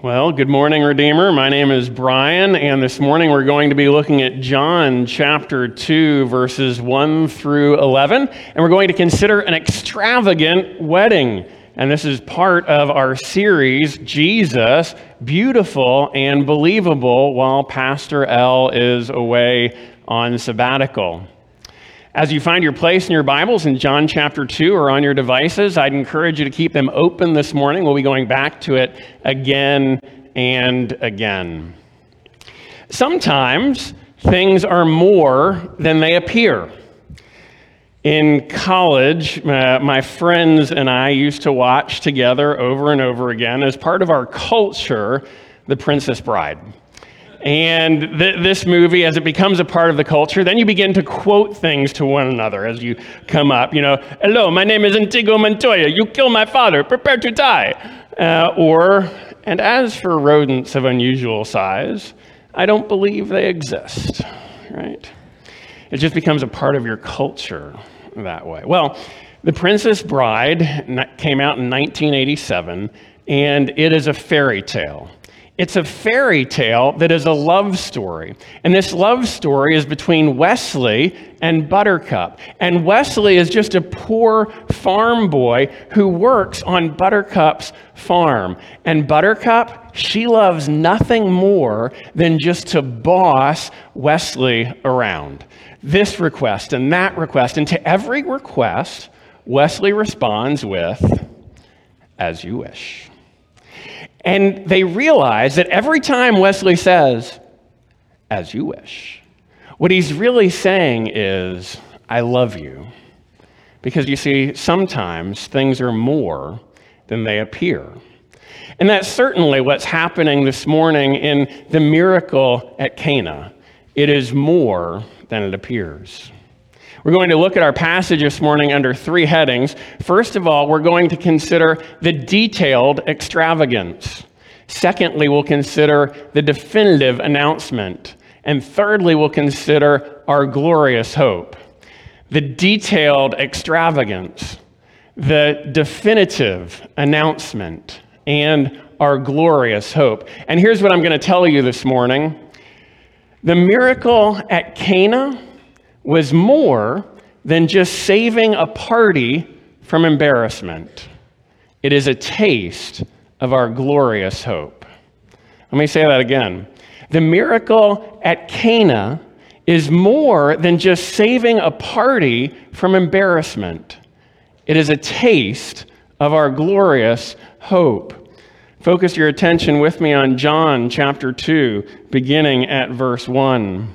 Well, good morning, Redeemer. My name is Brian, and this morning we're going to be looking at John chapter 2, verses 1 through 11, and we're going to consider an extravagant wedding. And this is part of our series, Jesus, Beautiful and Believable, while Pastor L is away on sabbatical. As you find your place in your Bibles in John chapter 2 or on your devices, I'd encourage you to keep them open this morning. We'll be going back to it again and again. Sometimes things are more than they appear. In college, uh, my friends and I used to watch together over and over again, as part of our culture, The Princess Bride. And th- this movie, as it becomes a part of the culture, then you begin to quote things to one another as you come up. You know, hello, my name is Inigo Montoya. You killed my father. Prepare to die. Uh, or, and as for rodents of unusual size, I don't believe they exist. Right? It just becomes a part of your culture that way. Well, The Princess Bride came out in 1987, and it is a fairy tale. It's a fairy tale that is a love story. And this love story is between Westley and Buttercup. And Westley is just a poor farm boy who works on Buttercup's farm. And Buttercup, she loves nothing more than just to boss Westley around. This request and that request. And to every request, Westley responds with, as you wish. And they realize that every time Westley says, as you wish, what he's really saying is, I love you. Because you see, sometimes things are more than they appear. And that's certainly what's happening this morning in the miracle at Cana. It is more than it appears. We're going to look at our passage this morning under three headings. First of all, we're going to consider the detailed extravagance. Secondly, we'll consider the definitive announcement. And thirdly, we'll consider our glorious hope. The detailed extravagance, the definitive announcement, and our glorious hope. And here's what I'm going to tell you this morning the miracle at Cana was more than just saving a party from embarrassment. It is a taste of our glorious hope. Let me say that again. The miracle at Cana is more than just saving a party from embarrassment. It is a taste of our glorious hope. Focus your attention with me on John chapter 2, beginning at verse 1.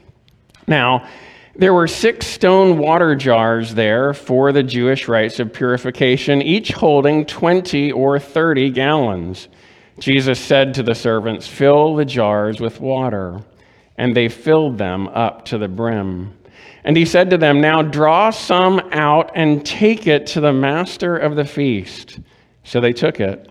Now, there were six stone water jars there for the Jewish rites of purification, each holding 20 or 30 gallons. Jesus said to the servants, Fill the jars with water. And they filled them up to the brim. And he said to them, Now draw some out and take it to the master of the feast. So they took it.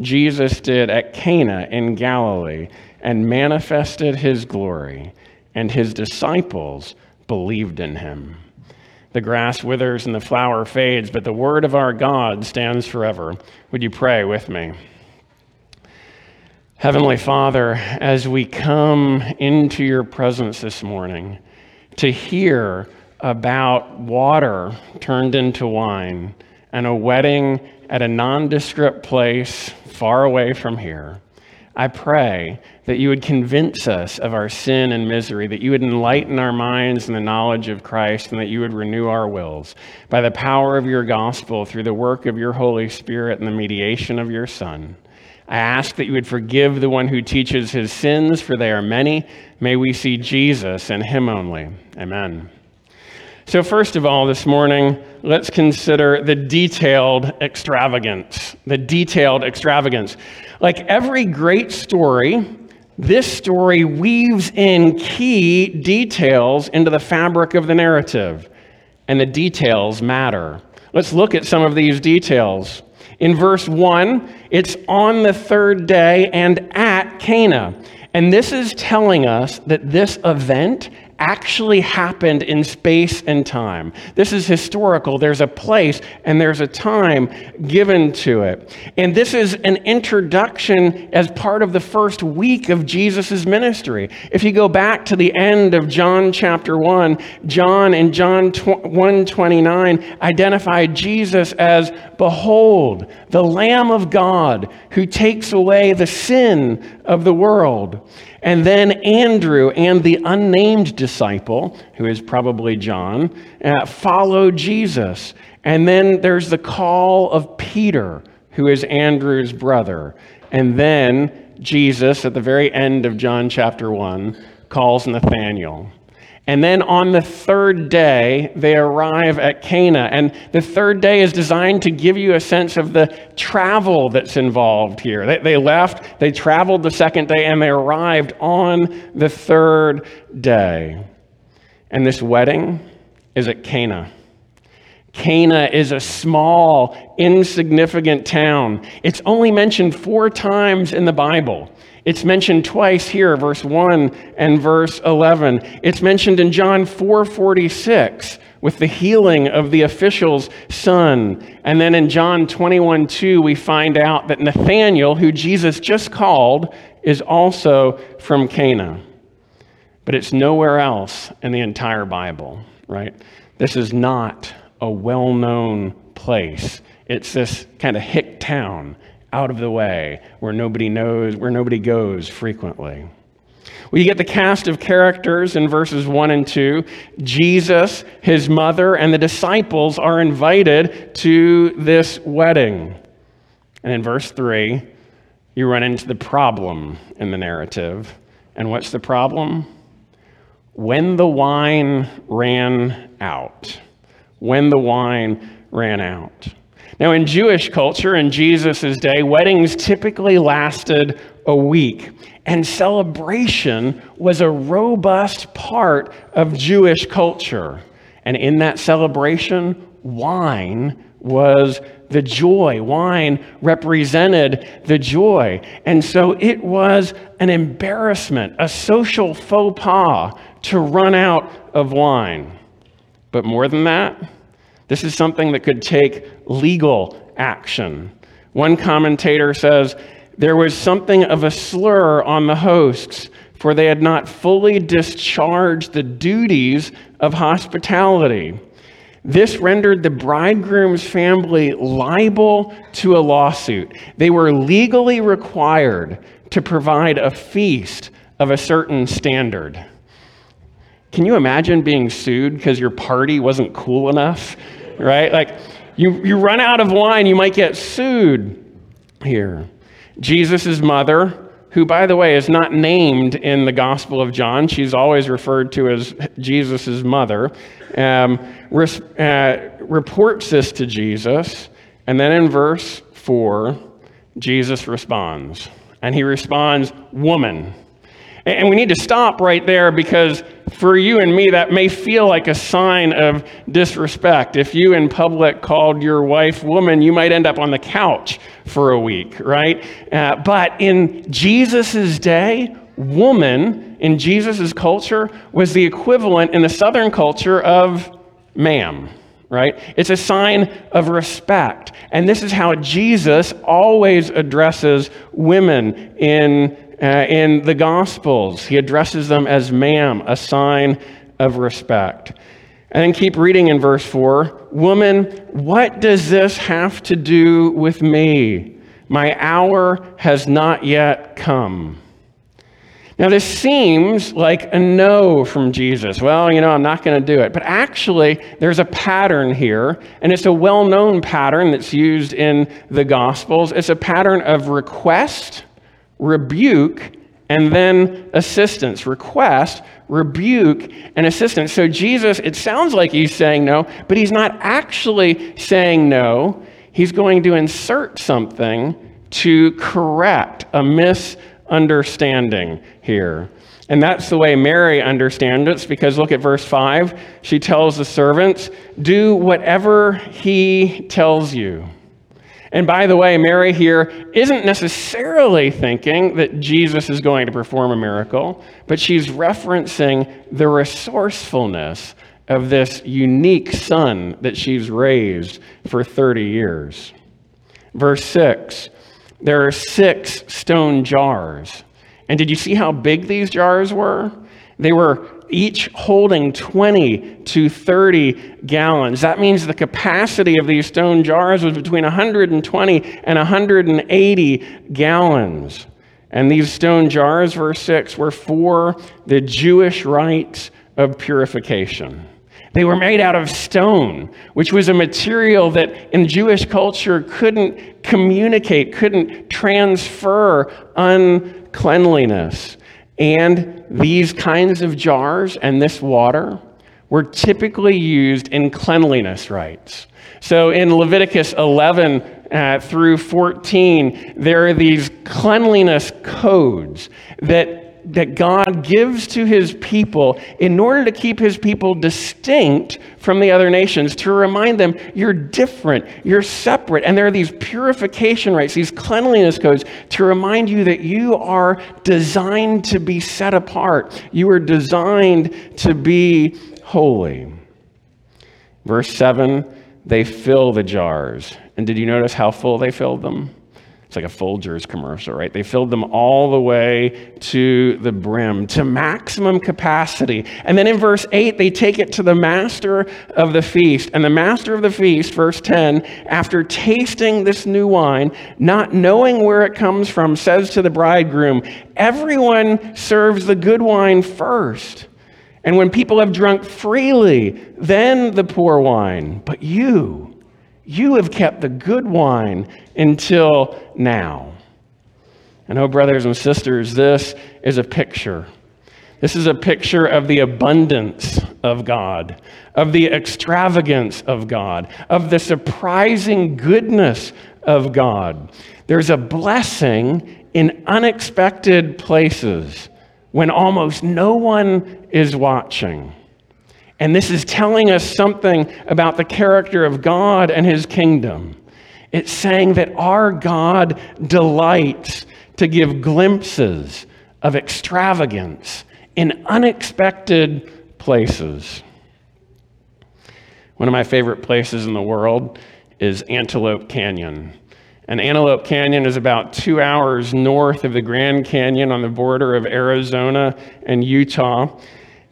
Jesus did at Cana in Galilee and manifested his glory, and his disciples believed in him. The grass withers and the flower fades, but the word of our God stands forever. Would you pray with me? Heavenly Father, as we come into your presence this morning to hear about water turned into wine and a wedding at a nondescript place far away from here. I pray that you would convince us of our sin and misery, that you would enlighten our minds in the knowledge of Christ, and that you would renew our wills by the power of your gospel through the work of your Holy Spirit and the mediation of your Son. I ask that you would forgive the one who teaches his sins, for they are many. May we see Jesus and him only. Amen. So, first of all, this morning, let's consider the detailed extravagance. The detailed extravagance. Like every great story, this story weaves in key details into the fabric of the narrative, and the details matter. Let's look at some of these details. In verse 1, it's on the third day and at Cana. And this is telling us that this event actually happened in space and time. This is historical. There's a place and there's a time given to it. And this is an introduction as part of the first week of Jesus' ministry. If you go back to the end of John chapter 1, John in John 129 identified Jesus as, Behold, the Lamb of God who takes away the sin of the world. And then Andrew and the unnamed disciple, who is probably John, uh, follow Jesus. And then there's the call of Peter, who is Andrew's brother. And then Jesus, at the very end of John chapter 1, calls Nathanael. And then on the third day, they arrive at Cana. And the third day is designed to give you a sense of the travel that's involved here. They, they, left, they traveled the second day, and they arrived on the third day. And this wedding is at Cana. Cana is a small, insignificant town. It's only mentioned four times in the Bible. It's mentioned twice here, verse 1 and verse 11. It's mentioned in John 4:46 with the healing of the official's son. And then in John 21 2, we find out that Nathanael, who Jesus just called, is also from Cana. But it's nowhere else in the entire Bible, right? This is not a well known place. It's this kind of hick town out of the way where nobody knows, where nobody goes frequently. We get the cast of characters in verses 1 and 2. Jesus, his mother, and the disciples are invited to this wedding. And in verse 3, you run into the problem in the narrative. And what's the problem? When the wine ran out. When the wine ran out. Now, in Jewish culture, in Jesus' day, weddings typically lasted a week, and celebration was a robust part of Jewish culture. And in that celebration, wine was the joy. Wine represented the joy. And so it was an embarrassment, a social faux pas to run out of wine. But more than that, this is something that could take legal action. One commentator says there was something of a slur on the hosts, for they had not fully discharged the duties of hospitality. This rendered the bridegroom's family liable to a lawsuit. They were legally required to provide a feast of a certain standard. Can you imagine being sued because your party wasn't cool enough? Right? Like you, you run out of wine, you might get sued here. Jesus' mother, who, by the way, is not named in the Gospel of John, she's always referred to as Jesus' mother, um, uh, reports this to Jesus. And then in verse 4, Jesus responds. And he responds, Woman. And we need to stop right there because for you and me, that may feel like a sign of disrespect. If you in public called your wife woman, you might end up on the couch for a week, right? Uh, but in Jesus' day, woman in Jesus' culture was the equivalent in the Southern culture of ma'am right? It's a sign of respect. And this is how Jesus always addresses women in uh, in the Gospels, he addresses them as ma'am, a sign of respect. And then keep reading in verse 4 Woman, what does this have to do with me? My hour has not yet come. Now, this seems like a no from Jesus. Well, you know, I'm not going to do it. But actually, there's a pattern here, and it's a well known pattern that's used in the Gospels. It's a pattern of request, rebuke, and then assistance. Request, rebuke, and assistance. So, Jesus, it sounds like he's saying no, but he's not actually saying no. He's going to insert something to correct a misunderstanding here. And that's the way Mary understands it, because look at verse 5. She tells the servants, Do whatever he tells you. And by the way, Mary here isn't necessarily thinking that Jesus is going to perform a miracle, but she's referencing the resourcefulness of this unique son that she's raised for 30 years. Verse 6 there are six stone jars. And did you see how big these jars were? They were each holding 20 to 30 gallons. That means the capacity of these stone jars was between 120 and 180 gallons. And these stone jars, verse 6, were for the Jewish rites of purification. They were made out of stone, which was a material that in Jewish culture couldn't communicate, couldn't transfer uncleanliness. And these kinds of jars and this water were typically used in cleanliness rites. So in Leviticus 11 uh, through 14, there are these cleanliness codes that that God gives to his people in order to keep his people distinct from the other nations, to remind them you're different, you're separate. And there are these purification rites, these cleanliness codes to remind you that you are designed to be set apart, you are designed to be holy. Verse 7 they fill the jars. And did you notice how full they filled them? It's like a Folgers commercial, right? They filled them all the way to the brim, to maximum capacity. And then in verse 8, they take it to the master of the feast. And the master of the feast, verse 10, after tasting this new wine, not knowing where it comes from, says to the bridegroom, Everyone serves the good wine first. And when people have drunk freely, then the poor wine. But you, you have kept the good wine until now. And oh, brothers and sisters, this is a picture. This is a picture of the abundance of God, of the extravagance of God, of the surprising goodness of God. There's a blessing in unexpected places when almost no one is watching. And this is telling us something about the character of God and his kingdom. It's saying that our God delights to give glimpses of extravagance in unexpected places. One of my favorite places in the world is Antelope Canyon. And Antelope Canyon is about two hours north of the Grand Canyon on the border of Arizona and Utah.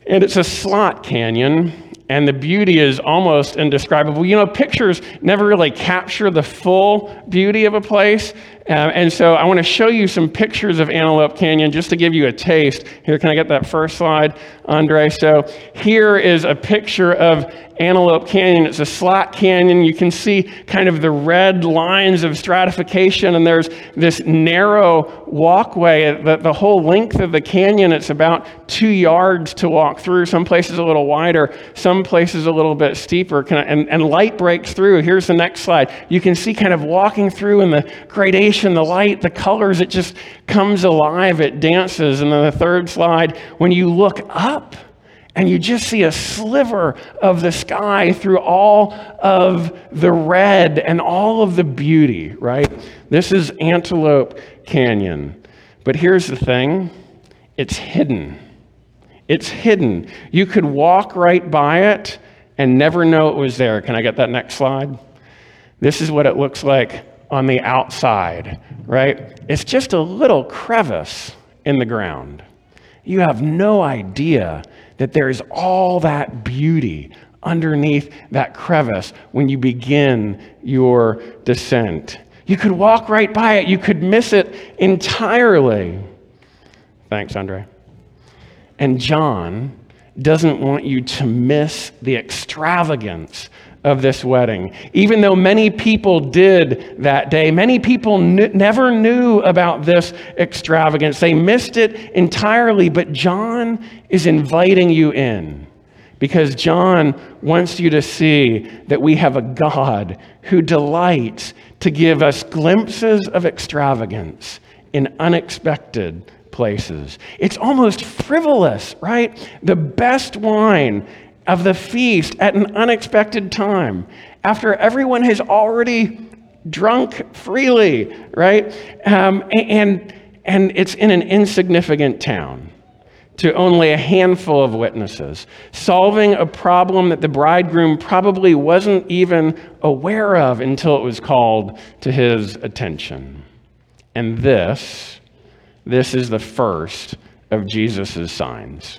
And it's a slot canyon, and the beauty is almost indescribable. You know, pictures never really capture the full beauty of a place. Uh, and so I want to show you some pictures of Antelope Canyon just to give you a taste. Here, can I get that first slide, Andre? So here is a picture of Antelope Canyon. It's a slot canyon. You can see kind of the red lines of stratification, and there's this narrow walkway. The, the whole length of the canyon, it's about two yards to walk through. Some places a little wider, some places a little bit steeper. I, and, and light breaks through. Here's the next slide. You can see kind of walking through in the gradation, the light, the colors, it just comes alive, it dances. And then the third slide, when you look up, and you just see a sliver of the sky through all of the red and all of the beauty, right? This is Antelope Canyon. But here's the thing it's hidden. It's hidden. You could walk right by it and never know it was there. Can I get that next slide? This is what it looks like on the outside, right? It's just a little crevice in the ground. You have no idea that there is all that beauty underneath that crevice when you begin your descent. You could walk right by it, you could miss it entirely. Thanks, Andre. And John doesn't want you to miss the extravagance of this wedding. Even though many people did that day, many people kn- never knew about this extravagance. They missed it entirely, but John is inviting you in because John wants you to see that we have a God who delights to give us glimpses of extravagance in unexpected places. It's almost frivolous, right? The best wine of the feast at an unexpected time after everyone has already drunk freely, right? Um, and, and it's in an insignificant town to only a handful of witnesses, solving a problem that the bridegroom probably wasn't even aware of until it was called to his attention. And this, this is the first of Jesus' signs.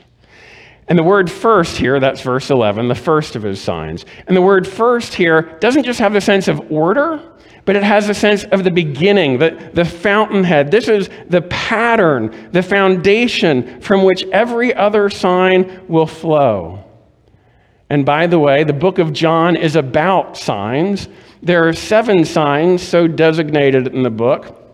And the word first here, that's verse 11, the first of his signs. And the word first here doesn't just have the sense of order, but it has a sense of the beginning, the, the fountainhead. This is the pattern, the foundation from which every other sign will flow. And by the way, the book of John is about signs. There are seven signs so designated in the book.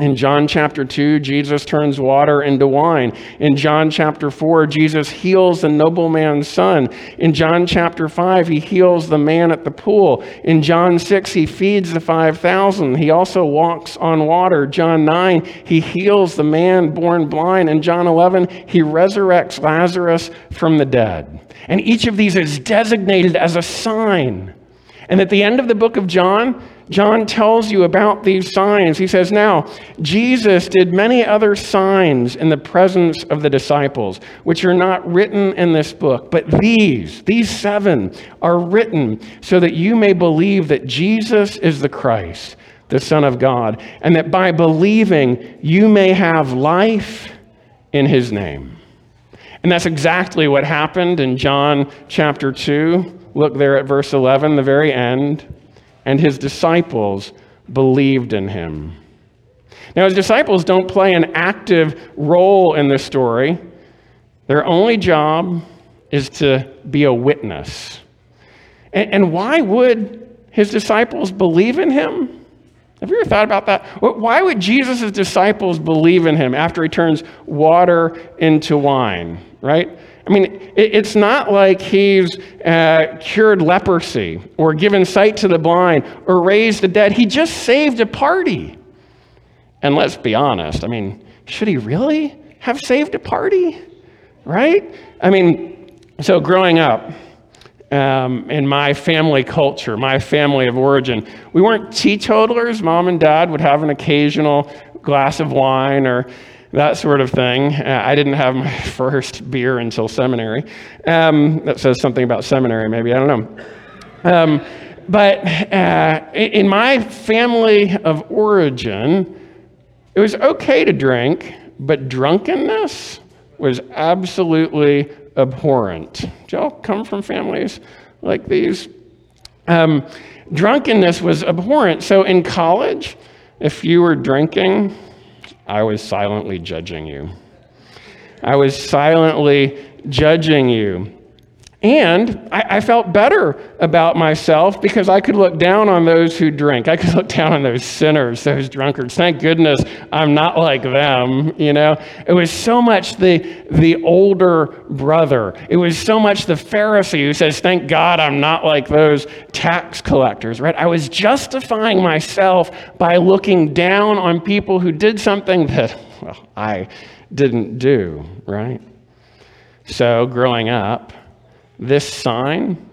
In John chapter 2, Jesus turns water into wine. In John chapter 4, Jesus heals the nobleman's son. In John chapter 5, he heals the man at the pool. In John 6, he feeds the 5,000. He also walks on water. John 9, he heals the man born blind. In John 11, he resurrects Lazarus from the dead. And each of these is designated as a sign. And at the end of the book of John, John tells you about these signs. He says, Now, Jesus did many other signs in the presence of the disciples, which are not written in this book, but these, these seven, are written so that you may believe that Jesus is the Christ, the Son of God, and that by believing you may have life in his name. And that's exactly what happened in John chapter 2. Look there at verse 11, the very end and his disciples believed in him. Now, his disciples don't play an active role in this story. Their only job is to be a witness. And, and why would his disciples believe in him? Have you ever thought about that? Why would Jesus' disciples believe in him after he turns water into wine, right? I mean, it's not like he's uh, cured leprosy or given sight to the blind or raised the dead. He just saved a party. And let's be honest, I mean, should he really have saved a party? Right? I mean, so growing up, um, in my family culture, my family of origin, we weren't teetotalers. Mom and dad would have an occasional glass of wine or that sort of thing. Uh, I didn't have my first beer until seminary. Um, that says something about seminary, maybe. I don't know. Um, but uh, in my family of origin, it was okay to drink, but drunkenness was absolutely abhorrent. Do y'all come from families like these? Um, drunkenness was abhorrent. So in college, if you were drinking, I was silently judging you. I was silently judging you. And I, I, felt better about myself because I could look down on those who drink. I could look down on those sinners, those drunkards. Thank goodness I'm not like them, you know? It was so much the, the older brother. It was so much the Pharisee who says, Thank God I'm not like those tax collectors, right? I was justifying myself by looking down on people who did something that, well, I didn't do, right? So growing up, this sign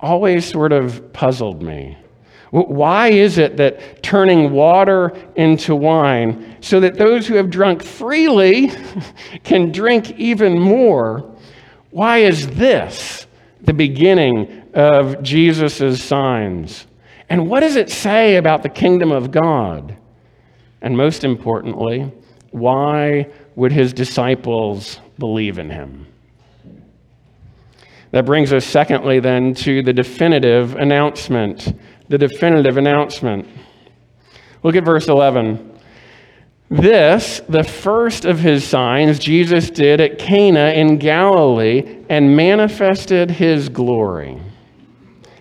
always sort of puzzled me. Why is it that turning water into wine so that those who have drunk freely can drink even more? Why is this the beginning of Jesus' signs? And what does it say about the kingdom of God? And most importantly, why would his disciples believe in him? That brings us, secondly, then, to the definitive announcement. The definitive announcement. Look at verse 11. This, the first of his signs, Jesus did at Cana in Galilee and manifested his glory.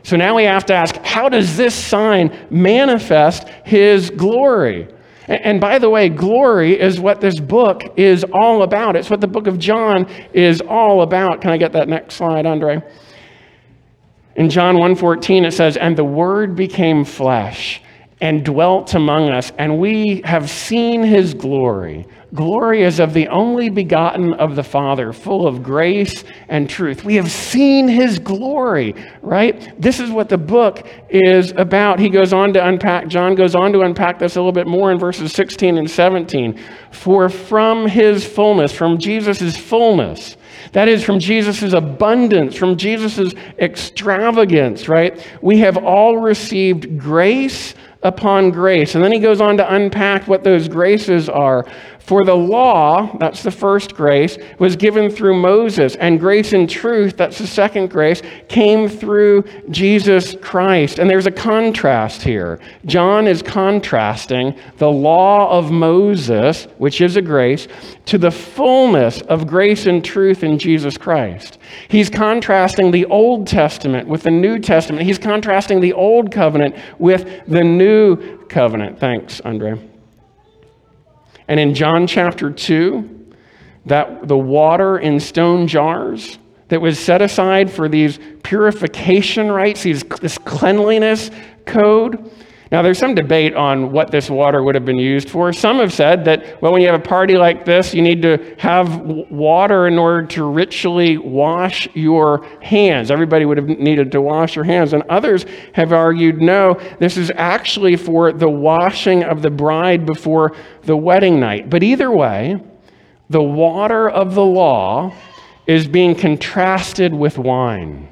So now we have to ask how does this sign manifest his glory? And by the way, glory is what this book is all about. It's what the book of John is all about. Can I get that next slide, Andre? In John 1:14 it says, "And the word became flesh and dwelt among us, and we have seen his glory. Glory is of the only begotten of the Father, full of grace and truth. We have seen his glory, right? This is what the book is about. He goes on to unpack, John goes on to unpack this a little bit more in verses 16 and 17. For from his fullness, from Jesus' fullness, that is, from Jesus' abundance, from Jesus' extravagance, right? We have all received grace upon grace. And then he goes on to unpack what those graces are. For the law, that's the first grace, was given through Moses, and grace and truth, that's the second grace, came through Jesus Christ. And there's a contrast here. John is contrasting the law of Moses, which is a grace, to the fullness of grace and truth in Jesus Christ. He's contrasting the Old Testament with the New Testament. He's contrasting the Old Covenant with the New Covenant. Thanks, Andre. And in John chapter 2, that the water in stone jars that was set aside for these purification rites, these, this cleanliness code, now, there's some debate on what this water would have been used for. Some have said that, well, when you have a party like this, you need to have water in order to ritually wash your hands. Everybody would have needed to wash their hands. And others have argued, no, this is actually for the washing of the bride before the wedding night. But either way, the water of the law is being contrasted with wine.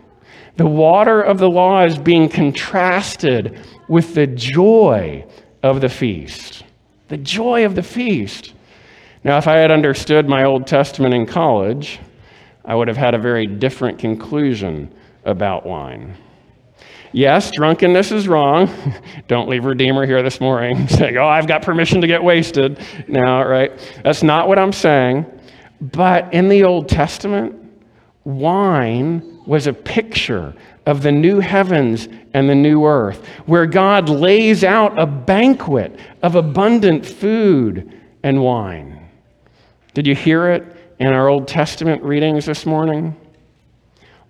The water of the law is being contrasted with the joy of the feast. The joy of the feast. Now, if I had understood my Old Testament in college, I would have had a very different conclusion about wine. Yes, drunkenness is wrong. Don't leave Redeemer here this morning saying, oh, I've got permission to get wasted. now, right? That's not what I'm saying. But in the Old Testament, wine was a picture of the new heavens and the new earth, where God lays out a banquet of abundant food and wine. Did you hear it in our Old Testament readings this morning?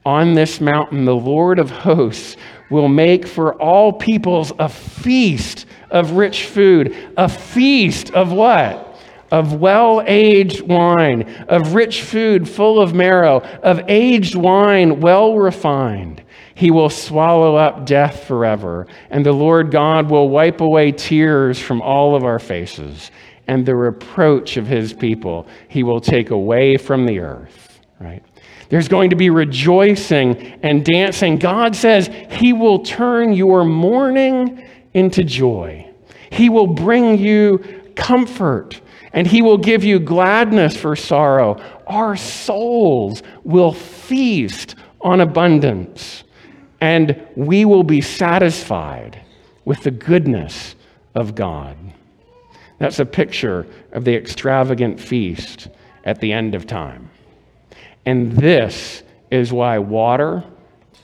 On this mountain, the Lord of hosts will make for all peoples a feast of rich food, a feast of what? Of well aged wine, of rich food full of marrow, of aged wine well refined. He will swallow up death forever, and the Lord God will wipe away tears from all of our faces, and the reproach of his people he will take away from the earth, right? There's going to be rejoicing and dancing. God says he will turn your mourning into joy. He will bring you comfort and he will give you gladness for sorrow. Our souls will feast on abundance and we will be satisfied with the goodness of God. That's a picture of the extravagant feast at the end of time. And this is why water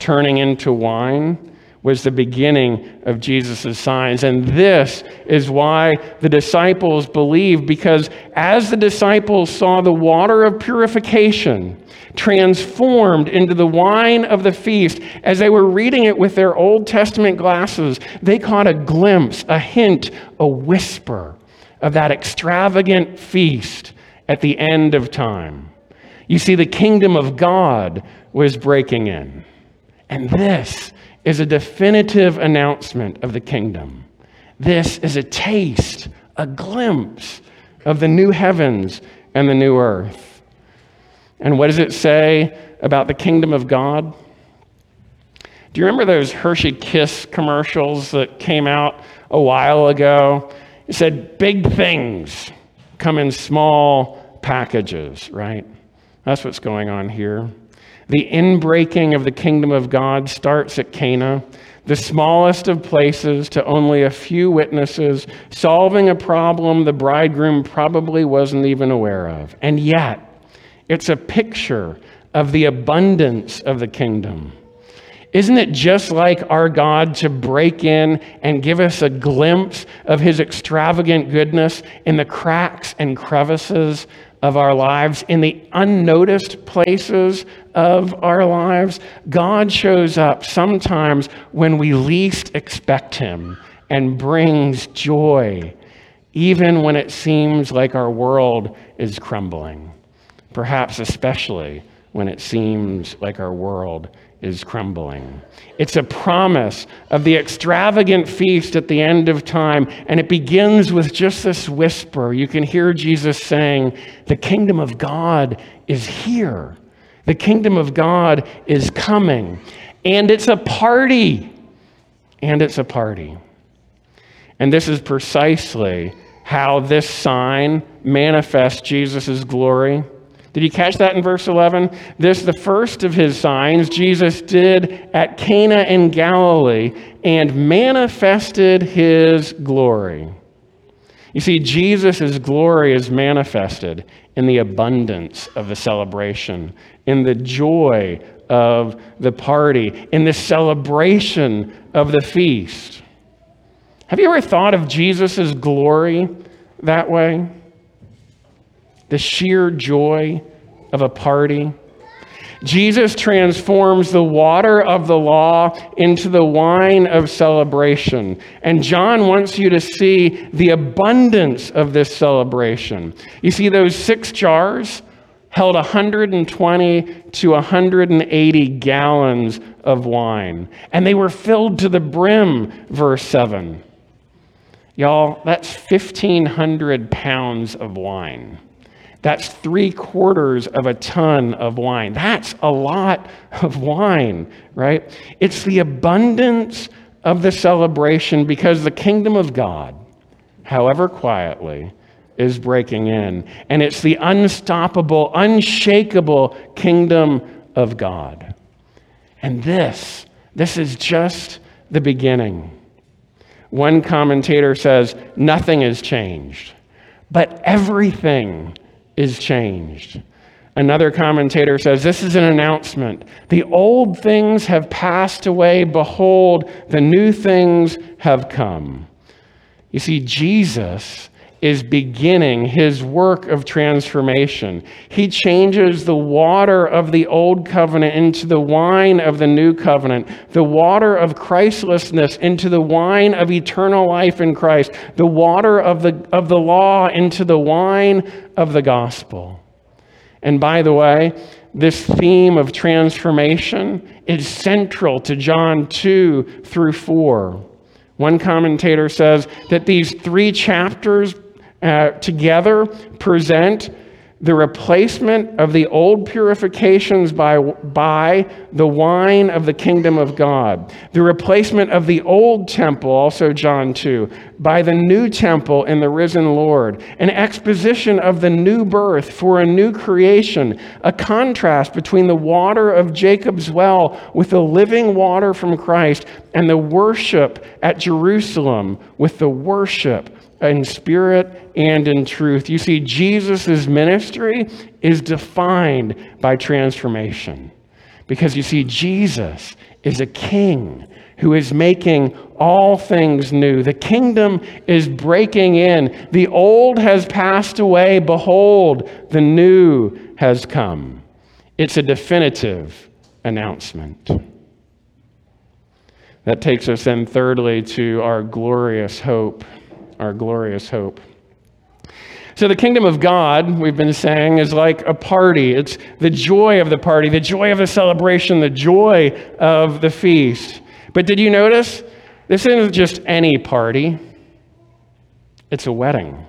turning into wine was the beginning of Jesus' signs. And this is why the disciples believed, because as the disciples saw the water of purification transformed into the wine of the feast, as they were reading it with their Old Testament glasses, they caught a glimpse, a hint, a whisper of that extravagant feast at the end of time. You see, the kingdom of God was breaking in. And this is a definitive announcement of the kingdom. This is a taste, a glimpse of the new heavens and the new earth. And what does it say about the kingdom of God? Do you remember those Hershey Kiss commercials that came out a while ago? It said, big things come in small packages, right? That's what's going on here. The inbreaking of the kingdom of God starts at Cana, the smallest of places to only a few witnesses, solving a problem the bridegroom probably wasn't even aware of. And yet, it's a picture of the abundance of the kingdom. Isn't it just like our God to break in and give us a glimpse of his extravagant goodness in the cracks and crevices of our lives, in the unnoticed places of our lives? God shows up sometimes when we least expect him and brings joy, even when it seems like our world is crumbling, perhaps especially when it seems like our world is crumbling. It's a promise of the extravagant feast at the end of time, and it begins with just this whisper. You can hear Jesus saying, The kingdom of God is here. The kingdom of God is coming. And it's a party. And it's a party. And this is precisely how this sign manifests Jesus' glory did you catch that in verse 11? This, the first of his signs, Jesus did at Cana in Galilee and manifested his glory. You see, Jesus' glory is manifested in the abundance of the celebration, in the joy of the party, in the celebration of the feast. Have you ever thought of Jesus' glory that way? the sheer joy of a party. Jesus transforms the water of the law into the wine of celebration. And John wants you to see the abundance of this celebration. You see, those six jars held 120 to 180 gallons of wine, and they were filled to the brim, verse 7. Y'all, that's 1,500 pounds of wine. That's three quarters of a ton of wine. That's a lot of wine, right? It's the abundance of the celebration because the kingdom of God, however quietly, is breaking in. And it's the unstoppable, unshakable kingdom of God. And this, this is just the beginning. One commentator says, nothing has changed, but everything is changed. Another commentator says this is an announcement. The old things have passed away. Behold, the new things have come. You see, Jesus is beginning his work of transformation. He changes the water of the old covenant into the wine of the new covenant, the water of Christlessness into the wine of eternal life in Christ, the water of the, of the law into the wine of the gospel. And by the way, this theme of transformation is central to John 2 through 4. One commentator says that these three chapters uh, together present the replacement of the old purifications by, by the wine of the kingdom of God, the replacement of the old temple, also John 2, by the new temple in the risen Lord, an exposition of the new birth for a new creation, a contrast between the water of Jacob's well with the living water from Christ, and the worship at Jerusalem with the worship in spirit and in truth. You see, Jesus' ministry is defined by transformation. Because you see, Jesus is a king who is making all things new. The kingdom is breaking in. The old has passed away. Behold, the new has come. It's a definitive announcement. That takes us then, thirdly, to our glorious hope our glorious hope. So, the kingdom of God, we've been saying, is like a party. It's the joy of the party, the joy of the celebration, the joy of the feast. But did you notice? This isn't just any party, it's a wedding.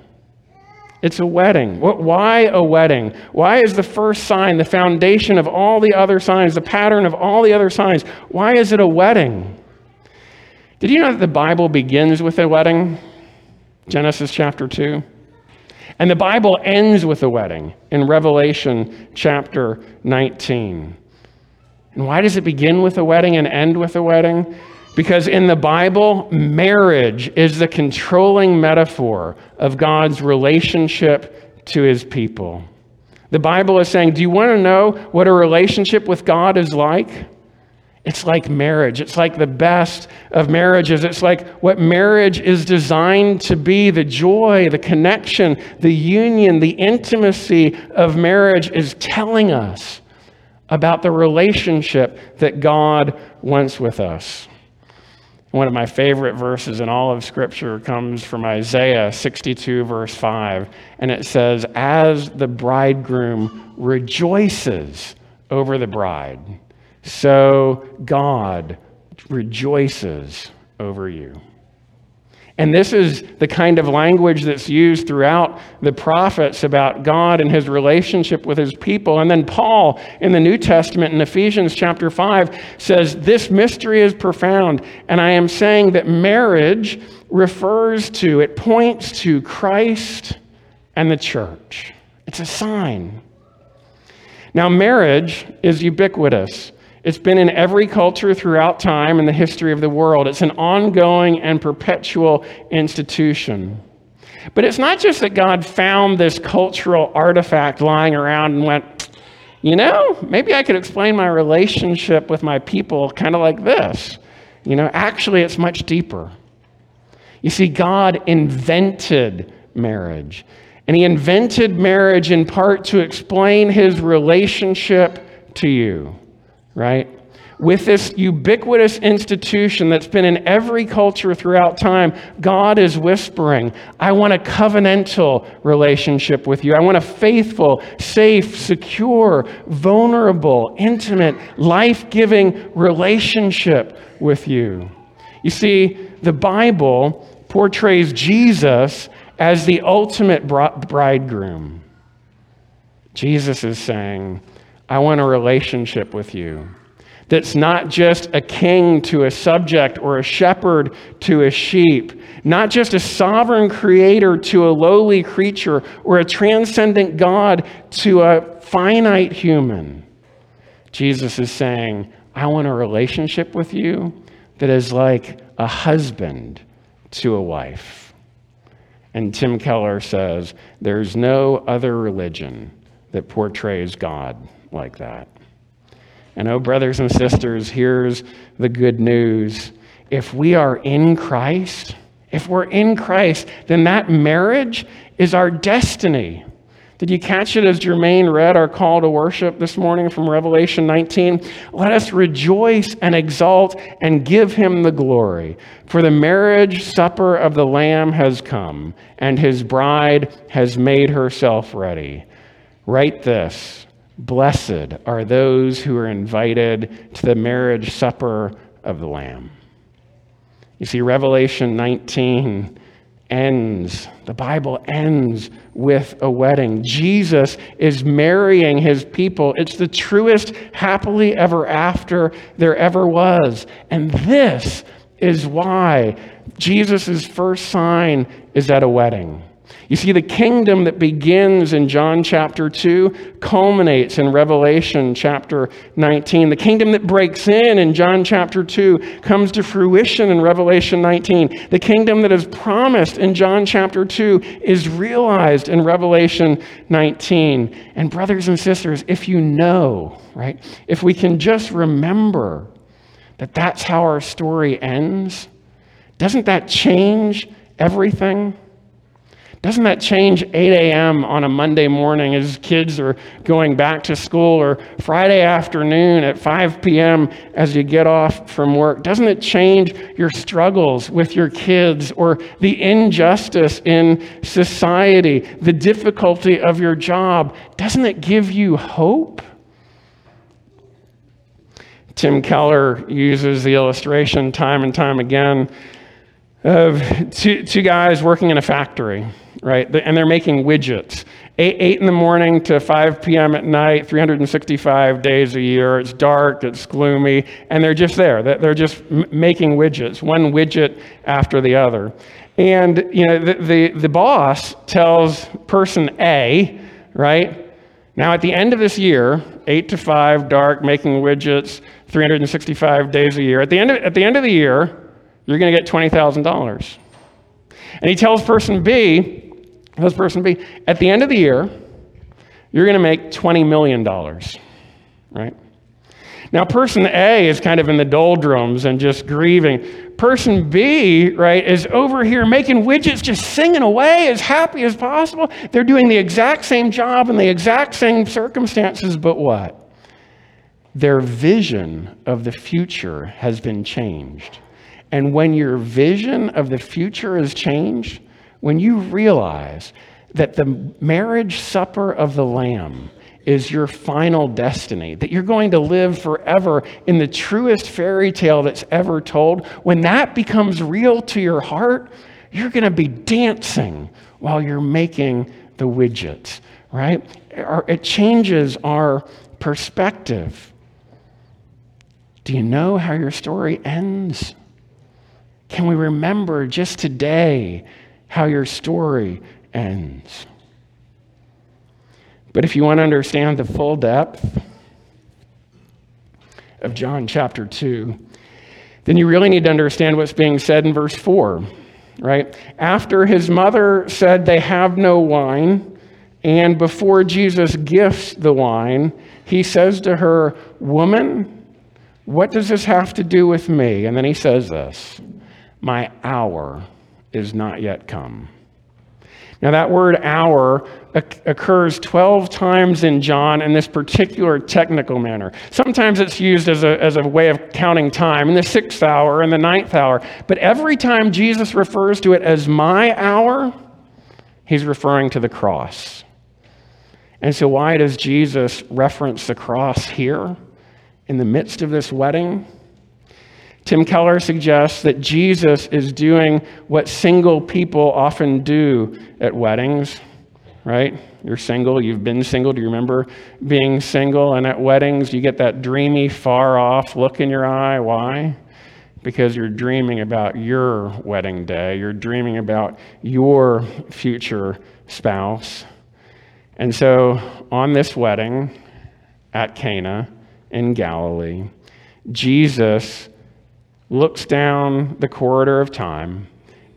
It's a wedding. Why a wedding? Why is the first sign the foundation of all the other signs, the pattern of all the other signs? Why is it a wedding? Did you know that the Bible begins with a wedding? Genesis chapter 2. And the Bible ends with a wedding in Revelation chapter 19. And why does it begin with a wedding and end with a wedding? Because in the Bible, marriage is the controlling metaphor of God's relationship to his people. The Bible is saying, Do you want to know what a relationship with God is like? It's like marriage. It's like the best of marriages. It's like what marriage is designed to be the joy, the connection, the union, the intimacy of marriage is telling us about the relationship that God wants with us. One of my favorite verses in all of Scripture comes from Isaiah 62, verse 5, and it says, As the bridegroom rejoices over the bride, so God rejoices over you. And this is the kind of language that's used throughout the prophets about God and his relationship with his people. And then Paul in the New Testament in Ephesians chapter 5 says, This mystery is profound. And I am saying that marriage refers to, it points to Christ and the church. It's a sign. Now, marriage is ubiquitous. It's been in every culture throughout time in the history of the world. It's an ongoing and perpetual institution. But it's not just that God found this cultural artifact lying around and went, you know, maybe I could explain my relationship with my people kind of like this. You know, actually, it's much deeper. You see, God invented marriage. And He invented marriage in part to explain His relationship to you right? With this ubiquitous institution that's been in every culture throughout time, God is whispering, I want a covenantal relationship with you. I want a faithful, safe, secure, vulnerable, intimate, life giving relationship with you. You see, the Bible portrays Jesus as the ultimate bridegroom. Jesus is saying, I want a relationship with you that's not just a king to a subject or a shepherd to a sheep, not just a sovereign creator to a lowly creature or a transcendent God to a finite human. Jesus is saying, I want a relationship with you that is like a husband to a wife. And Tim Keller says, there's no other religion that portrays God like that. And oh, brothers and sisters, here's the good news. If we are in Christ, if we're in Christ, then that marriage is our destiny. Did you catch it as Jermaine read our call to worship this morning from Revelation 19? Let us rejoice and exult and give him the glory. For the marriage supper of the Lamb has come, and his bride has made herself ready. Write this Blessed are those who are invited to the marriage supper of the Lamb. You see, Revelation 19 ends, the Bible ends with a wedding. Jesus is marrying his people. It's the truest happily ever after there ever was. And this is why Jesus' first sign is at a wedding. You see, the kingdom that begins in John chapter 2 culminates in Revelation chapter 19. The kingdom that breaks in in John chapter 2 comes to fruition in Revelation 19. The kingdom that is promised in John chapter 2 is realized in Revelation 19. And, brothers and sisters, if you know, right, if we can just remember that that's how our story ends, doesn't that change everything? Doesn't that change 8 a.m. on a Monday morning as kids are going back to school or Friday afternoon at 5 p.m. as you get off from work? Doesn't it change your struggles with your kids or the injustice in society, the difficulty of your job? Doesn't it give you hope? Tim Keller uses the illustration time and time again of two, two guys working in a factory right? And they're making widgets. 8, 8 in the morning to 5 p.m. at night, 365 days a year. It's dark, it's gloomy, and they're just there. They're just making widgets, one widget after the other. And, you know, the, the, the boss tells person A, right? Now, at the end of this year, 8 to 5, dark, making widgets, 365 days a year, at the end of, at the, end of the year, you're going to get $20,000. And he tells person B, tells person B, at the end of the year, you're going to make $20 million, right? Now, person A is kind of in the doldrums and just grieving. Person B, right, is over here making widgets, just singing away as happy as possible. They're doing the exact same job in the exact same circumstances, but what? Their vision of the future has been changed. And when your vision of the future is changed, when you realize that the marriage supper of the Lamb is your final destiny, that you're going to live forever in the truest fairy tale that's ever told, when that becomes real to your heart, you're going to be dancing while you're making the widgets, right? It changes our perspective. Do you know how your story ends? Can we remember just today how your story ends? But if you want to understand the full depth of John chapter 2, then you really need to understand what's being said in verse 4, right? After his mother said they have no wine, and before Jesus gifts the wine, he says to her, Woman, what does this have to do with me? And then he says this My hour is not yet come. Now, that word hour occurs 12 times in John in this particular technical manner. Sometimes it's used as a, as a way of counting time in the sixth hour and the ninth hour. But every time Jesus refers to it as my hour, he's referring to the cross. And so, why does Jesus reference the cross here in the midst of this wedding? Tim Keller suggests that Jesus is doing what single people often do at weddings, right? You're single, you've been single. Do you remember being single? And at weddings, you get that dreamy, far off look in your eye. Why? Because you're dreaming about your wedding day, you're dreaming about your future spouse. And so on this wedding at Cana in Galilee, Jesus looks down the corridor of time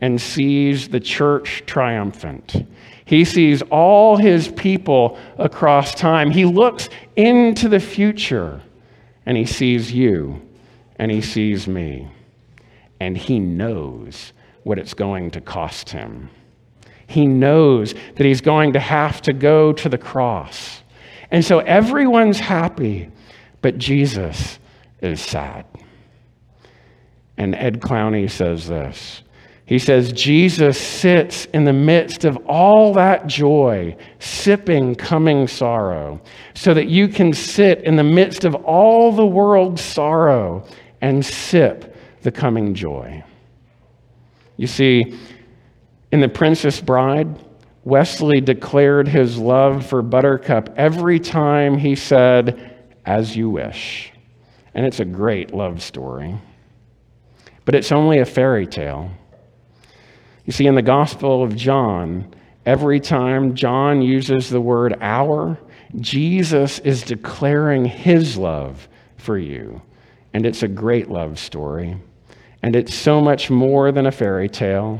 and sees the church triumphant. He sees all his people across time. He looks into the future and he sees you and he sees me. And he knows what it's going to cost him. He knows that he's going to have to go to the cross. And so everyone's happy, but Jesus is sad. And Ed Clowney says this. He says, Jesus sits in the midst of all that joy, sipping coming sorrow, so that you can sit in the midst of all the world's sorrow and sip the coming joy. You see, in The Princess Bride, Westley declared his love for Buttercup every time he said, As you wish. And it's a great love story but it's only a fairy tale. You see, in the Gospel of John, every time John uses the word hour, Jesus is declaring his love for you. And it's a great love story. And it's so much more than a fairy tale.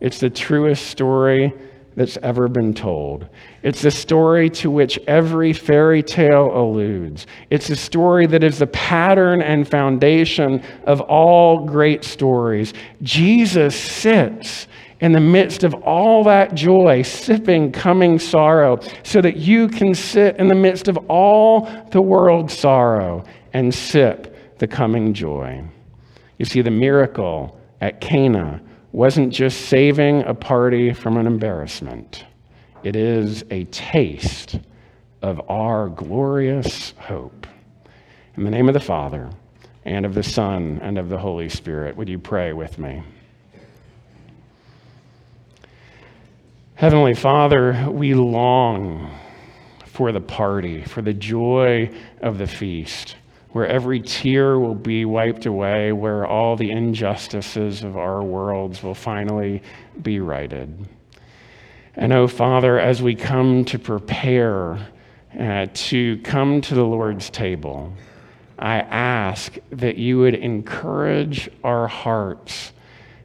It's the truest story that's ever been told. It's the story to which every fairy tale alludes. It's a story that is the pattern and foundation of all great stories. Jesus sits in the midst of all that joy, sipping coming sorrow, so that you can sit in the midst of all the world's sorrow and sip the coming joy. You see, the miracle at Cana wasn't just saving a party from an embarrassment, it is a taste of our glorious hope. In the name of the Father, and of the Son, and of the Holy Spirit, would you pray with me? Heavenly Father, we long for the party, for the joy of the feast where every tear will be wiped away, where all the injustices of our worlds will finally be righted. And oh, Father, as we come to prepare uh, to come to the Lord's table, I ask that you would encourage our hearts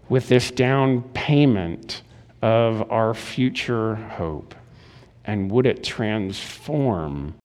with this down payment of our future hope. And would it transform